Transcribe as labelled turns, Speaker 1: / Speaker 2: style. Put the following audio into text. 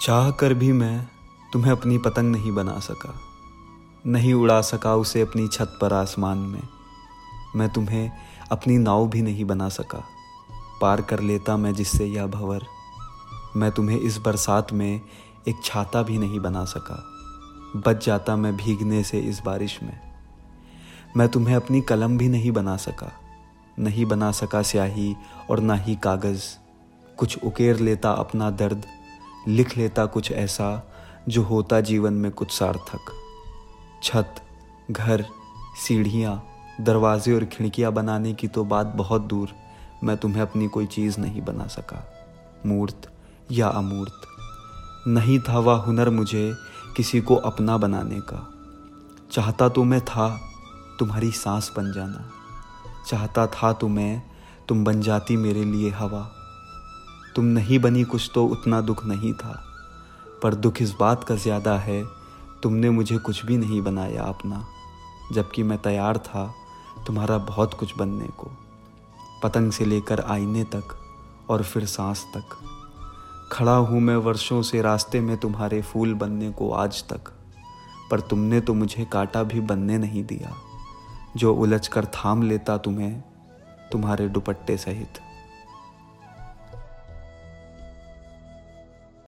Speaker 1: चाह कर भी मैं तुम्हें अपनी पतंग नहीं बना सका, नहीं उड़ा सका उसे अपनी छत पर आसमान में। मैं तुम्हें अपनी नाव भी नहीं बना सका, पार कर लेता मैं जिससे यह भंवर। मैं तुम्हें इस बरसात में एक छाता भी नहीं बना सका, बच जाता मैं भीगने से इस बारिश में। मैं तुम्हें अपनी कलम भी नहीं बना सका, नहीं बना सका स्याही और ना ही कागज़, कुछ उकेर लेता अपना दर्द लिख लेता कुछ ऐसा जो होता जीवन में कुछ सार्थक। छत, घर, सीढ़ियाँ, दरवाजे और खिड़कियाँ बनाने की तो बात बहुत दूर। मैं तुम्हें अपनी कोई चीज़ नहीं बना सका। मूर्त या अमूर्त। नहीं था वह हुनर मुझे किसी को अपना बनाने का। चाहता तो मैं था तुम्हारी सांस बन जाना। चाहता था तुम्हें तुम बन जाती मेरे लिए हवा। तुम नहीं बनी कुछ तो उतना दुख नहीं था। पर दुख इस बात का ज़्यादा है, तुमने मुझे कुछ भी नहीं बनाया अपना, जबकि मैं तैयार था तुम्हारा बहुत कुछ बनने को, पतंग से लेकर आईने तक और फिर सांस तक। खड़ा हूँ मैं वर्षों से रास्ते में तुम्हारे फूल बनने को आज तक, पर तुमने तो मुझे काटा भी बनने नहीं दिया, जो उलझ कर थाम लेता तुम्हें, तुम्हारे दुपट्टे सहित।